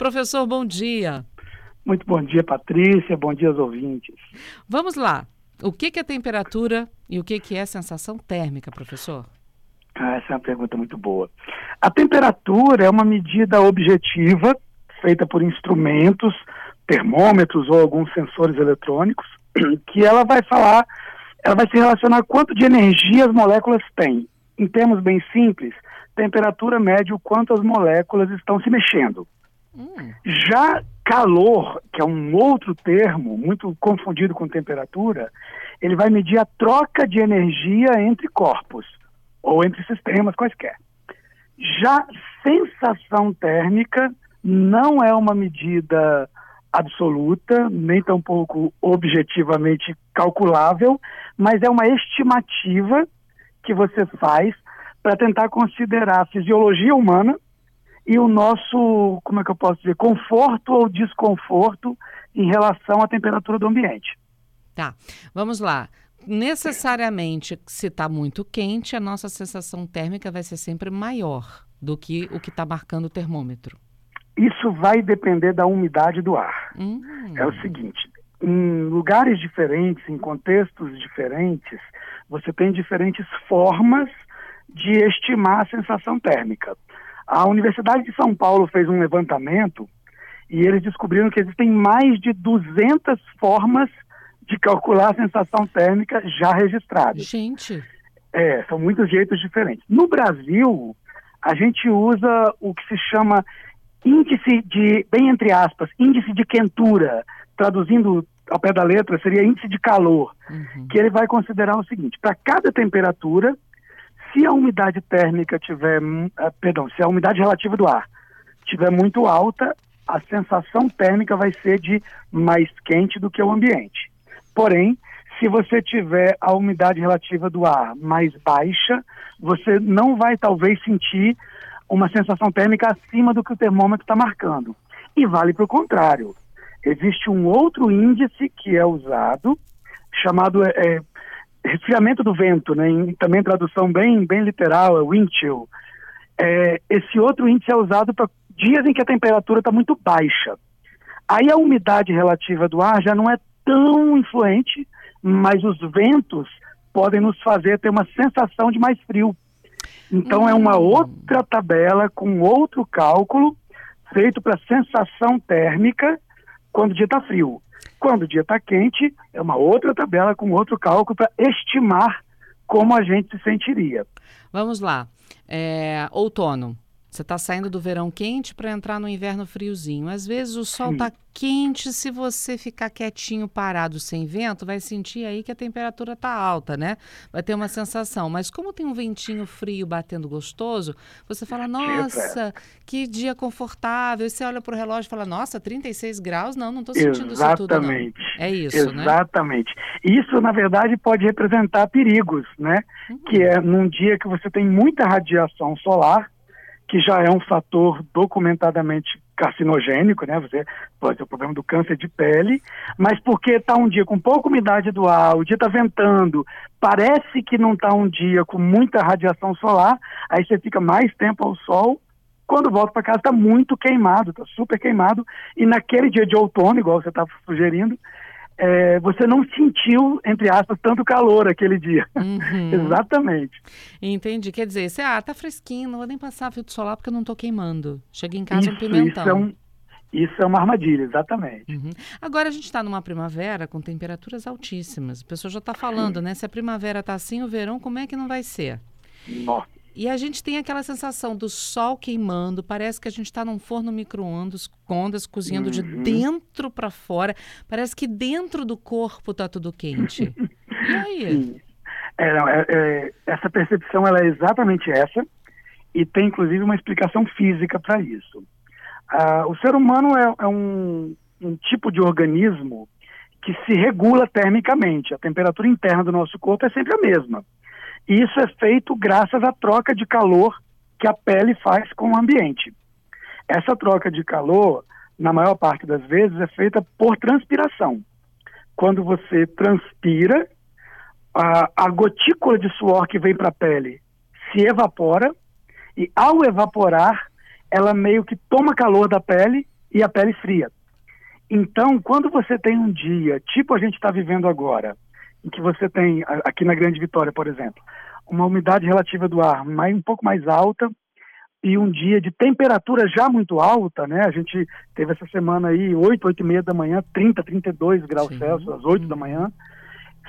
Professor, bom dia. Muito bom dia, Patrícia. Bom dia aos ouvintes. Vamos lá. O que, que é temperatura e o que, que é sensação térmica, professor? Ah, essa é uma pergunta muito boa. A temperatura é uma medida objetiva feita por instrumentos, termômetros ou alguns sensores eletrônicos, que ela vai falar, ela vai se relacionar quanto de energia as moléculas têm. Em termos bem simples, temperatura mede o quanto as moléculas estão se mexendo. Hum. Já calor, que é um outro termo muito confundido com temperatura, ele vai medir a troca de energia entre corpos ou entre sistemas quaisquer. Já sensação térmica não é uma medida absoluta, nem tampouco objetivamente calculável, mas é uma estimativa que você faz para tentar considerar a fisiologia humana e o nosso, como é que eu posso dizer, conforto ou desconforto em relação à temperatura do ambiente. Tá, vamos lá. Necessariamente, se está muito quente, a nossa sensação térmica vai ser sempre maior do que o que está marcando o termômetro. Isso vai depender da umidade do ar. Hum. É o seguinte: em lugares diferentes, em contextos diferentes, você tem diferentes formas de estimar a sensação térmica. A Universidade de São Paulo fez um levantamento e eles descobriram que existem mais de 200 formas de calcular a sensação térmica já registradas. Gente. É, são muitos jeitos diferentes. No Brasil, a gente usa o que se chama índice de, bem entre aspas, índice de quentura, traduzindo ao pé da letra, seria índice de calor, uhum. que ele vai considerar o seguinte: para cada temperatura, se a umidade térmica tiver, uh, perdão, se a umidade relativa do ar tiver muito alta, a sensação térmica vai ser de mais quente do que o ambiente. Porém, se você tiver a umidade relativa do ar mais baixa, você não vai talvez sentir uma sensação térmica acima do que o termômetro está marcando. E vale para o contrário. Existe um outro índice que é usado, chamado é, resfriamento do vento, né? Em, também tradução bem, bem literal, é wind chill. É, esse outro índice é usado para dias em que a temperatura está muito baixa. Aí a umidade relativa do ar já não é tão influente, mas os ventos podem nos fazer ter uma sensação de mais frio. Então hum. é uma hum. outra tabela com outro cálculo feito para sensação térmica quando o dia está frio. Quando o dia está quente, é uma outra tabela com outro cálculo para estimar como a gente se sentiria. Vamos lá. É, outono. Você está saindo do verão quente para entrar no inverno friozinho. Às vezes o sol está quente, se você ficar quietinho, parado, sem vento, vai sentir aí que a temperatura está alta, né? Vai ter uma sensação. Mas como tem um ventinho frio batendo gostoso, você fala, nossa, que dia confortável. E você olha para o relógio e fala, nossa, 36 graus? Não, não estou sentindo Exatamente. isso tudo, não. É isso, Exatamente. né? Exatamente. Isso, na verdade, pode representar perigos, né? Uhum. Que é num dia que você tem muita radiação solar, que já é um fator documentadamente carcinogênico, né? Você pode ter o problema do câncer de pele, mas porque está um dia com pouca umidade do ar, o dia está ventando, parece que não está um dia com muita radiação solar, aí você fica mais tempo ao sol. Quando volta para casa está muito queimado, está super queimado, e naquele dia de outono, igual você estava sugerindo, é, você não sentiu, entre aspas, tanto calor aquele dia. Uhum. Exatamente. Entendi. Quer dizer, você, ah, tá fresquinho, não vou nem passar filtro solar porque eu não tô queimando. Cheguei em casa isso, um pimentão. Isso é, um, isso é uma armadilha, exatamente. Uhum. Agora a gente está numa primavera com temperaturas altíssimas. A pessoa já está falando, Sim. né? Se a primavera está assim, o verão, como é que não vai ser? Nossa. E a gente tem aquela sensação do sol queimando, parece que a gente está num forno micro-ondas, ondas, cozinhando uhum. de dentro para fora. Parece que dentro do corpo está tudo quente. e aí? É, não, é, é, essa percepção ela é exatamente essa, e tem inclusive uma explicação física para isso. Ah, o ser humano é, é um, um tipo de organismo que se regula termicamente. A temperatura interna do nosso corpo é sempre a mesma. E isso é feito graças à troca de calor que a pele faz com o ambiente. Essa troca de calor, na maior parte das vezes, é feita por transpiração. Quando você transpira, a, a gotícula de suor que vem para a pele se evapora, e ao evaporar, ela meio que toma calor da pele e a pele fria. Então, quando você tem um dia, tipo a gente está vivendo agora, em que você tem, aqui na Grande Vitória, por exemplo, uma umidade relativa do ar mais, um pouco mais alta e um dia de temperatura já muito alta, né? A gente teve essa semana aí 8, 8 e meia da manhã, 30, 32 graus Sim. Celsius, às 8 da manhã.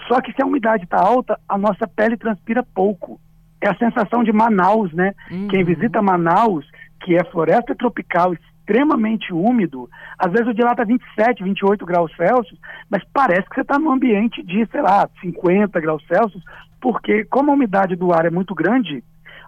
Só que se a umidade está alta, a nossa pele transpira pouco. É a sensação de Manaus, né? Uhum. Quem visita Manaus, que é floresta tropical extremamente úmido, às vezes o de lá está 27, 28 graus Celsius, mas parece que você está num ambiente de, sei lá, 50 graus Celsius, porque como a umidade do ar é muito grande,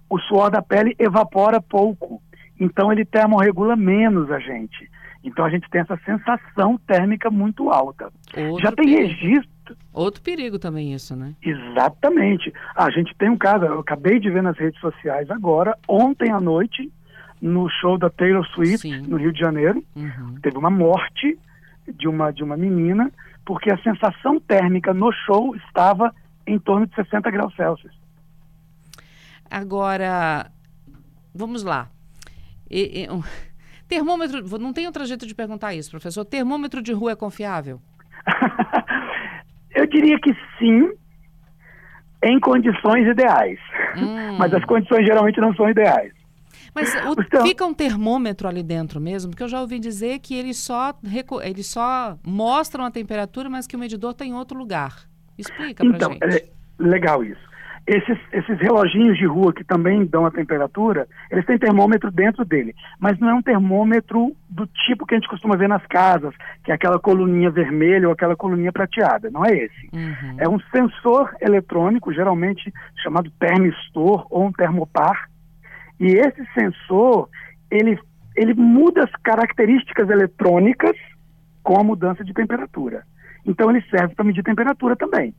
o suor da pele evapora pouco. Então ele termorregula menos a gente. Então a gente tem essa sensação térmica muito alta. Outro Já tem perigo. registro. Outro perigo também isso, né? Exatamente. A gente tem um caso, eu acabei de ver nas redes sociais agora, ontem à noite, no show da Taylor Swift, Sim. no Rio de Janeiro, uhum. teve uma morte de uma, de uma menina, porque a sensação térmica no show estava em torno de 60 graus Celsius. Agora, vamos lá. E, e, um, termômetro, não tem outro jeito de perguntar isso, professor. Termômetro de rua é confiável? Eu diria que sim, em condições ideais. Hum. Mas as condições geralmente não são ideais. Mas o, então, fica um termômetro ali dentro mesmo? Porque eu já ouvi dizer que eles só, eles só mostram a temperatura, mas que o medidor está em outro lugar. Explica então, pra gente. É legal isso. Esses, esses reloginhos de rua que também dão a temperatura, eles têm termômetro dentro dele, mas não é um termômetro do tipo que a gente costuma ver nas casas, que é aquela coluninha vermelha ou aquela coluninha prateada. Não é esse. Uhum. É um sensor eletrônico, geralmente chamado termistor ou um termopar, e esse sensor ele, ele muda as características eletrônicas com a mudança de temperatura. Então ele serve para medir temperatura também.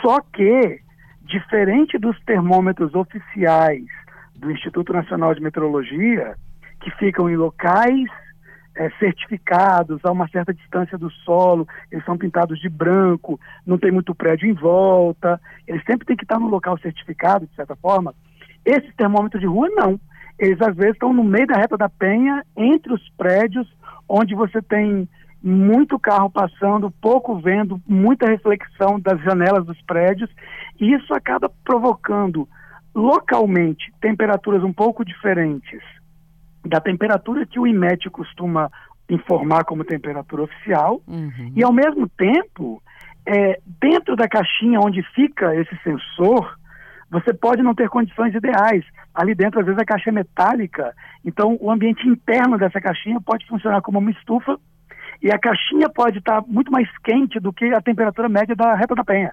Só que, diferente dos termômetros oficiais do Instituto Nacional de Meteorologia, que ficam em locais é, certificados a uma certa distância do solo, eles são pintados de branco, não tem muito prédio em volta, eles sempre têm que estar no local certificado, de certa forma. Esses termômetros de rua, não. Eles às vezes estão no meio da reta da penha, entre os prédios, onde você tem muito carro passando, pouco vendo, muita reflexão das janelas dos prédios, e isso acaba provocando localmente temperaturas um pouco diferentes da temperatura que o IMET costuma informar como temperatura oficial, uhum. e ao mesmo tempo, é, dentro da caixinha onde fica esse sensor, você pode não ter condições ideais. Ali dentro, às vezes, a caixa é metálica, então o ambiente interno dessa caixinha pode funcionar como uma estufa e a caixinha pode estar muito mais quente do que a temperatura média da reta da penha.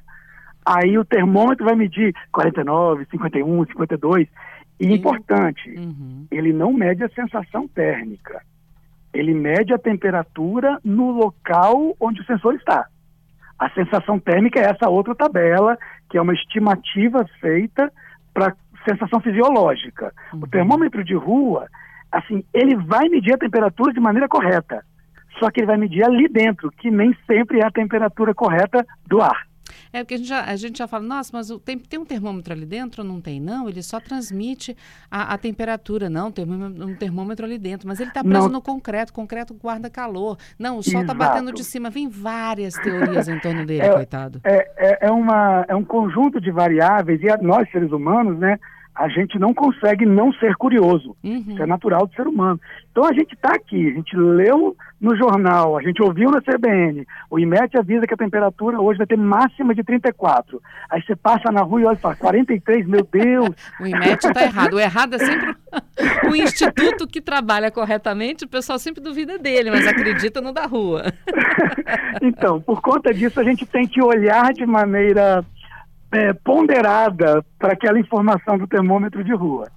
Aí o termômetro vai medir 49, 51, 52. E Sim. importante, uhum. ele não mede a sensação térmica. Ele mede a temperatura no local onde o sensor está. A sensação térmica é essa outra tabela, que é uma estimativa feita para sensação fisiológica. Uhum. O termômetro de rua, assim, ele vai medir a temperatura de maneira correta só que ele vai medir ali dentro, que nem sempre é a temperatura correta do ar. É porque a gente já, a gente já fala, nossa, mas tem, tem um termômetro ali dentro não tem? Não, ele só transmite a, a temperatura. Não, tem um termômetro ali dentro, mas ele está preso não. no concreto, concreto guarda calor. Não, o sol está batendo de cima. Vem várias teorias em torno dele, é, coitado. É, é, é, uma, é um conjunto de variáveis, e a, nós, seres humanos, né, a gente não consegue não ser curioso. Uhum. Isso é natural do ser humano. Então a gente está aqui, a gente leu no jornal, a gente ouviu na CBN, o IMET avisa que a temperatura hoje vai ter máxima de 34. Aí você passa na rua e olha e fala, 43, meu Deus! o IMET está errado. O errado é sempre o instituto que trabalha corretamente, o pessoal sempre duvida dele, mas acredita no da rua. então, por conta disso, a gente tem que olhar de maneira é, ponderada para aquela informação do termômetro de rua.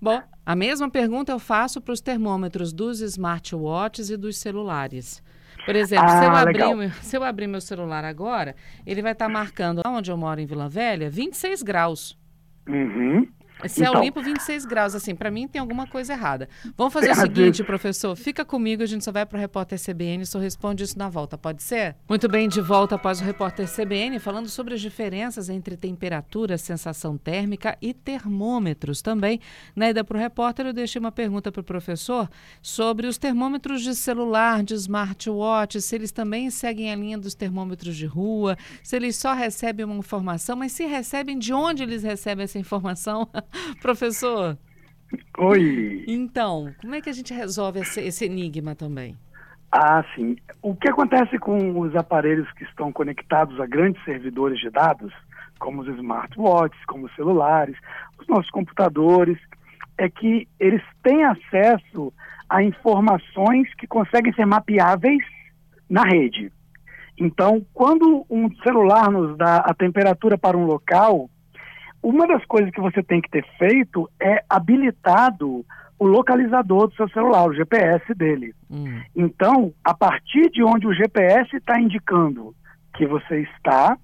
Bom, a mesma pergunta eu faço para os termômetros dos smartwatches e dos celulares. Por exemplo, ah, se, eu abrir, se, eu abrir, meu celular agora, ele vai estar tá marcando onde eu moro em Vila Velha 26 graus. Uhum. Céu então, limpo, 26 graus. Assim, para mim tem alguma coisa errada. Vamos fazer o seguinte, professor. Fica comigo, a gente só vai para o repórter CBN, só responde isso na volta, pode ser? Muito bem, de volta após o repórter CBN, falando sobre as diferenças entre temperatura, sensação térmica e termômetros também. Na ida para o repórter, eu deixei uma pergunta para o professor sobre os termômetros de celular, de smartwatch, se eles também seguem a linha dos termômetros de rua, se eles só recebem uma informação, mas se recebem, de onde eles recebem essa informação? Professor. Oi. Então, como é que a gente resolve esse, esse enigma também? Ah, sim. O que acontece com os aparelhos que estão conectados a grandes servidores de dados, como os smartwatches, como os celulares, os nossos computadores, é que eles têm acesso a informações que conseguem ser mapeáveis na rede. Então, quando um celular nos dá a temperatura para um local, uma das coisas que você tem que ter feito é habilitado o localizador do seu celular, o GPS dele. Hum. Então, a partir de onde o GPS está indicando que você está,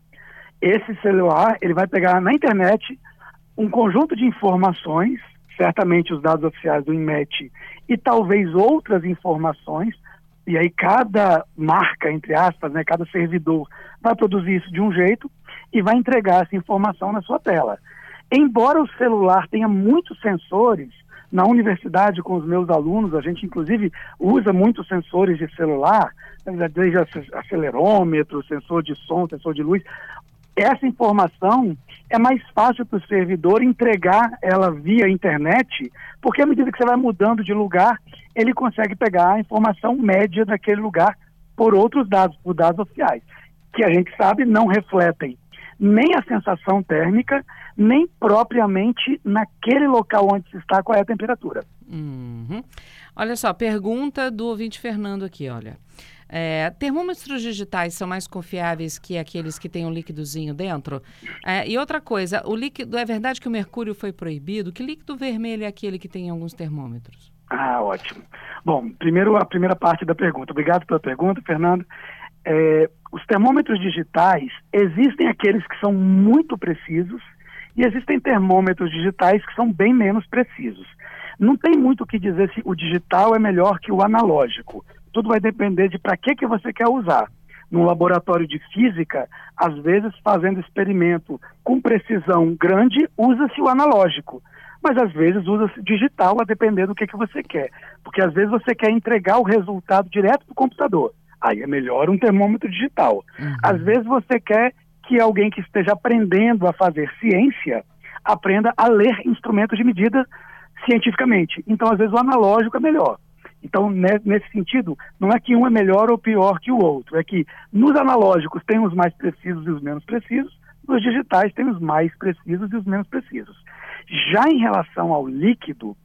esse celular ele vai pegar na internet um conjunto de informações, certamente os dados oficiais do INMET e talvez outras informações, e aí cada marca, entre aspas, né, cada servidor vai produzir isso de um jeito, e vai entregar essa informação na sua tela. Embora o celular tenha muitos sensores, na universidade com os meus alunos, a gente inclusive usa muitos sensores de celular, desde acelerômetro, sensor de som, sensor de luz. Essa informação é mais fácil para o servidor entregar ela via internet, porque à medida que você vai mudando de lugar, ele consegue pegar a informação média daquele lugar por outros dados, por dados oficiais, que a gente sabe não refletem nem a sensação térmica, nem propriamente naquele local onde se está qual é a temperatura. Uhum. Olha só, pergunta do ouvinte Fernando aqui, olha. É, termômetros digitais são mais confiáveis que aqueles que têm um líquidozinho dentro? É, e outra coisa, o líquido é verdade que o mercúrio foi proibido? Que líquido vermelho é aquele que tem em alguns termômetros? Ah, ótimo. Bom, primeiro a primeira parte da pergunta. Obrigado pela pergunta, Fernando. É, os termômetros digitais, existem aqueles que são muito precisos e existem termômetros digitais que são bem menos precisos. Não tem muito o que dizer se o digital é melhor que o analógico. Tudo vai depender de para que, que você quer usar. Num laboratório de física, às vezes fazendo experimento com precisão grande, usa-se o analógico. Mas às vezes usa-se digital a depender do que, que você quer. Porque às vezes você quer entregar o resultado direto para o computador. Aí é melhor um termômetro digital. Uhum. Às vezes você quer que alguém que esteja aprendendo a fazer ciência aprenda a ler instrumentos de medida cientificamente. Então, às vezes, o analógico é melhor. Então, nesse sentido, não é que um é melhor ou pior que o outro, é que nos analógicos tem os mais precisos e os menos precisos, nos digitais tem os mais precisos e os menos precisos. Já em relação ao líquido,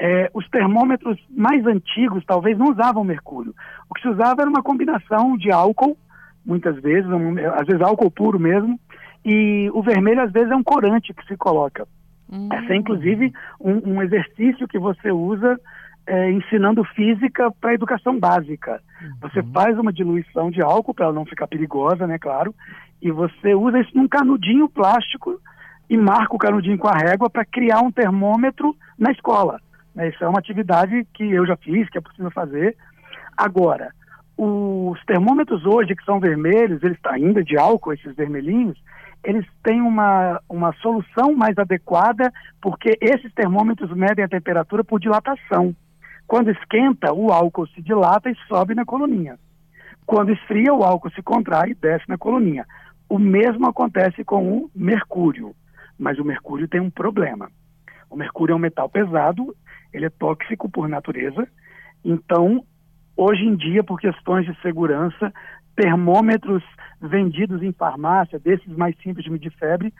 é, os termômetros mais antigos talvez não usavam mercúrio. O que se usava era uma combinação de álcool, muitas vezes, um, às vezes álcool puro mesmo, e o vermelho às vezes é um corante que se coloca. Hum. Esse é inclusive um, um, exercício que você usa é, ensinando física para educação básica. Uhum. Você faz uma diluição de álcool para ela não ficar perigosa, né, claro, e você usa isso num canudinho plástico e marca o canudinho com a régua para criar um termômetro na escola. Né? Isso é uma atividade que eu já fiz, que é possível fazer. Agora, os termômetros hoje, que são vermelhos, eles ainda de álcool, esses vermelhinhos, eles têm uma, uma solução mais adequada, porque esses termômetros medem a temperatura por dilatação. Quando esquenta, o álcool se dilata e sobe na coluninha. Quando esfria, o álcool se contrai e desce na coluninha. O mesmo acontece com o mercúrio, mas o mercúrio tem um problema. O mercúrio é um metal pesado ele é tóxico por natureza. Então, hoje em dia, por questões de segurança, termômetros vendidos em farmácia, desses mais simples de medir febre,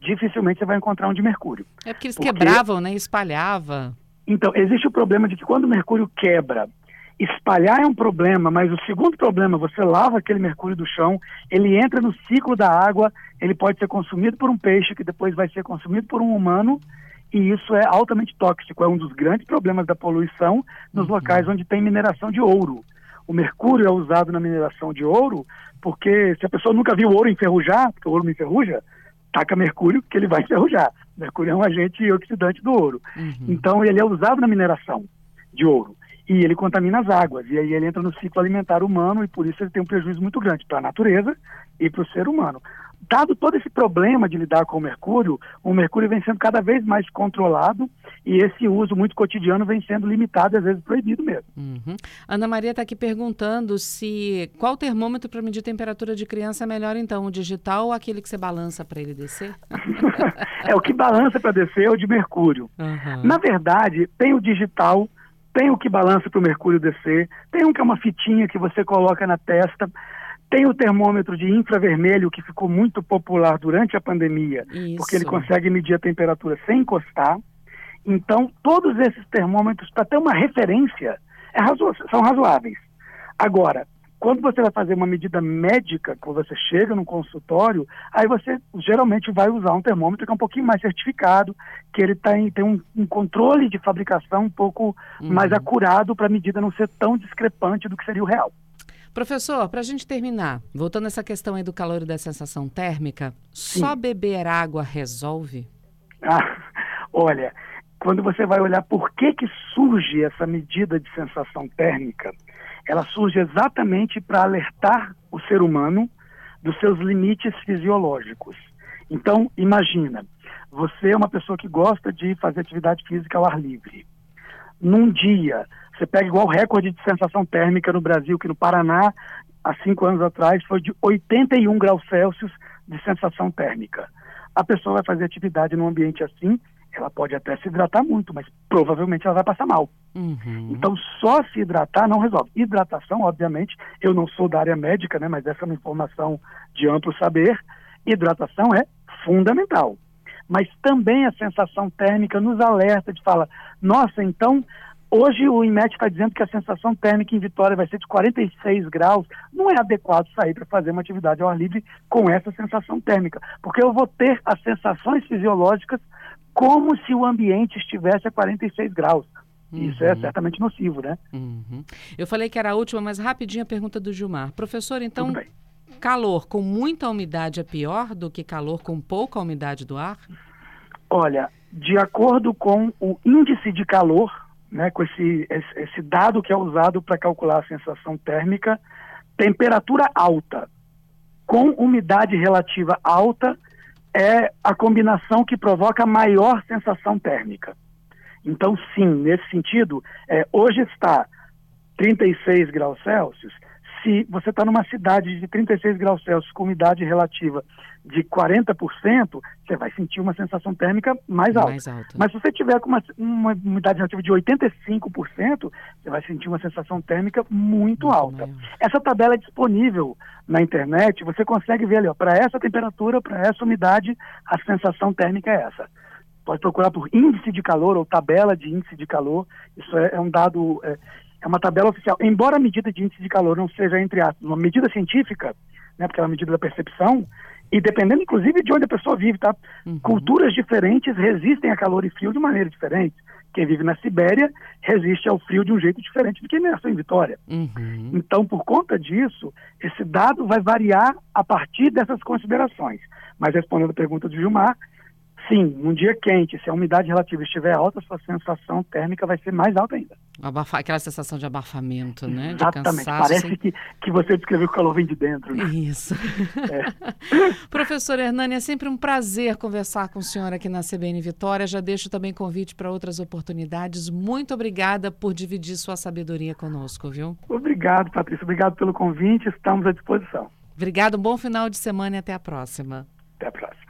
dificilmente você vai encontrar um de mercúrio. É porque eles porque... quebravam, né? Espalhava. Então, existe o problema de que quando o mercúrio quebra, espalhar é um problema, mas o segundo problema, você lava aquele mercúrio do chão, ele entra no ciclo da água, ele pode ser consumido por um peixe, que depois vai ser consumido por um humano, e isso é altamente tóxico. É um dos grandes problemas da poluição nos uhum. locais onde tem mineração de ouro. O mercúrio é usado na mineração de ouro porque se a pessoa nunca viu ouro enferrujar, porque o ouro não enferruja, taca mercúrio que ele vai enferrujar. Mercúrio é um agente oxidante do ouro. Uhum. Então ele é usado na mineração de ouro e ele contamina as águas. E aí ele entra no ciclo alimentar humano e por isso ele tem um prejuízo muito grande para a natureza e para o ser humano dado todo esse problema de lidar com o mercúrio, o mercúrio vem sendo cada vez mais controlado e esse uso muito cotidiano vem sendo limitado, às vezes proibido mesmo. Uhum. Ana Maria está aqui perguntando se qual termômetro para medir temperatura de criança é melhor então, o digital ou aquele que você balança para ele descer? é o que balança para descer é o de mercúrio. Uhum. Na verdade, tem o digital tem o que balança para o mercúrio descer, tem um que é uma fitinha que você coloca na testa. Tem o termômetro de infravermelho, que ficou muito popular durante a pandemia, Isso. porque ele consegue medir a temperatura sem encostar. Então, todos esses termômetros, para ter uma referência, é razo são razoáveis. Agora, quando você vai fazer uma medida médica, quando você chega no consultório, aí você geralmente vai usar um termômetro que é um pouquinho mais certificado, que ele tem, tem um, um controle de fabricação um pouco uhum. mais acurado para a medida não ser tão discrepante do que seria o real. Professor, para a gente terminar, voltando a essa questão aí do calor e da sensação térmica, Sim. só beber água resolve? Ah, olha, quando você vai olhar por que, que surge essa medida de sensação térmica, ela surge exatamente para alertar o ser humano dos seus limites fisiológicos. Então, imagina, você é uma pessoa que gosta de fazer atividade física ao ar livre. Num dia, você pega igual o recorde de sensação térmica no Brasil, que no Paraná, há cinco anos atrás, foi de 81 graus Celsius de sensação térmica. A pessoa vai fazer atividade num ambiente assim, ela pode até se hidratar muito, mas provavelmente ela vai passar mal. Uhum. Então, só se hidratar não resolve. Hidratação, obviamente, eu não sou da área médica, né, mas essa é uma informação de amplo saber. Hidratação é fundamental. Mas também a sensação térmica nos alerta de fala, nossa, então Hoje o IMET está dizendo que a sensação térmica em Vitória vai ser de 46 graus. Não é adequado sair para fazer uma atividade ao ar livre com essa sensação térmica, porque eu vou ter as sensações fisiológicas como se o ambiente estivesse a 46 graus. Uhum. Isso é certamente nocivo, né? Uhum. Eu falei que era a última, mas rapidinho a pergunta do Gilmar. Professor, então, calor com muita umidade é pior do que calor com pouca umidade do ar? Olha, de acordo com o índice de calor, né, com esse, esse, dado que é usado para calcular a sensação térmica, temperatura alta com umidade relativa alta é a combinação que provoca maior sensação térmica. Então, sim, nesse sentido, é, hoje está 36 graus Celsius, se você está numa cidade de 36 graus Celsius com umidade relativa de 40%, você vai sentir uma sensação térmica mais alta. Mais alta. Mas se você tiver com uma, uma umidade relativa de 85%, você vai sentir uma sensação térmica muito, muito alta. Maior. Essa tabela é disponível na internet, você consegue ver ali, para essa temperatura, para essa umidade, a sensação térmica é essa. Pode procurar por índice de calor ou tabela de índice de calor. Isso é, é um dado, é, é uma tabela oficial. Embora a medida de índice de calor não seja, entre aspas, uma medida científica, né, porque é uma medida da percepção, e dependendo inclusive de onde a pessoa vive, tá? Uhum. Culturas diferentes resistem a calor e frio de maneira diferente. Quem vive na Sibéria resiste ao frio de um jeito diferente do que nasceu em Vitória. Uhum. Então, por conta disso, esse dado vai variar a partir dessas considerações. Mas respondendo a pergunta do Gilmar, Sim, num dia quente, se a umidade relativa estiver alta, sua sensação térmica vai ser mais alta ainda. Abafar, aquela sensação de abafamento, né? Exatamente. Parece assim. que, que você descreveu que o calor vem de dentro. Né? Isso. É. Professor Hernani, é sempre um prazer conversar com o senhor aqui na CBN Vitória. Já deixo também convite para outras oportunidades. Muito obrigada por dividir sua sabedoria conosco, viu? Obrigado, Patrícia. Obrigado pelo convite. Estamos à disposição. Obrigado, um bom final de semana e até a próxima. Até a próxima.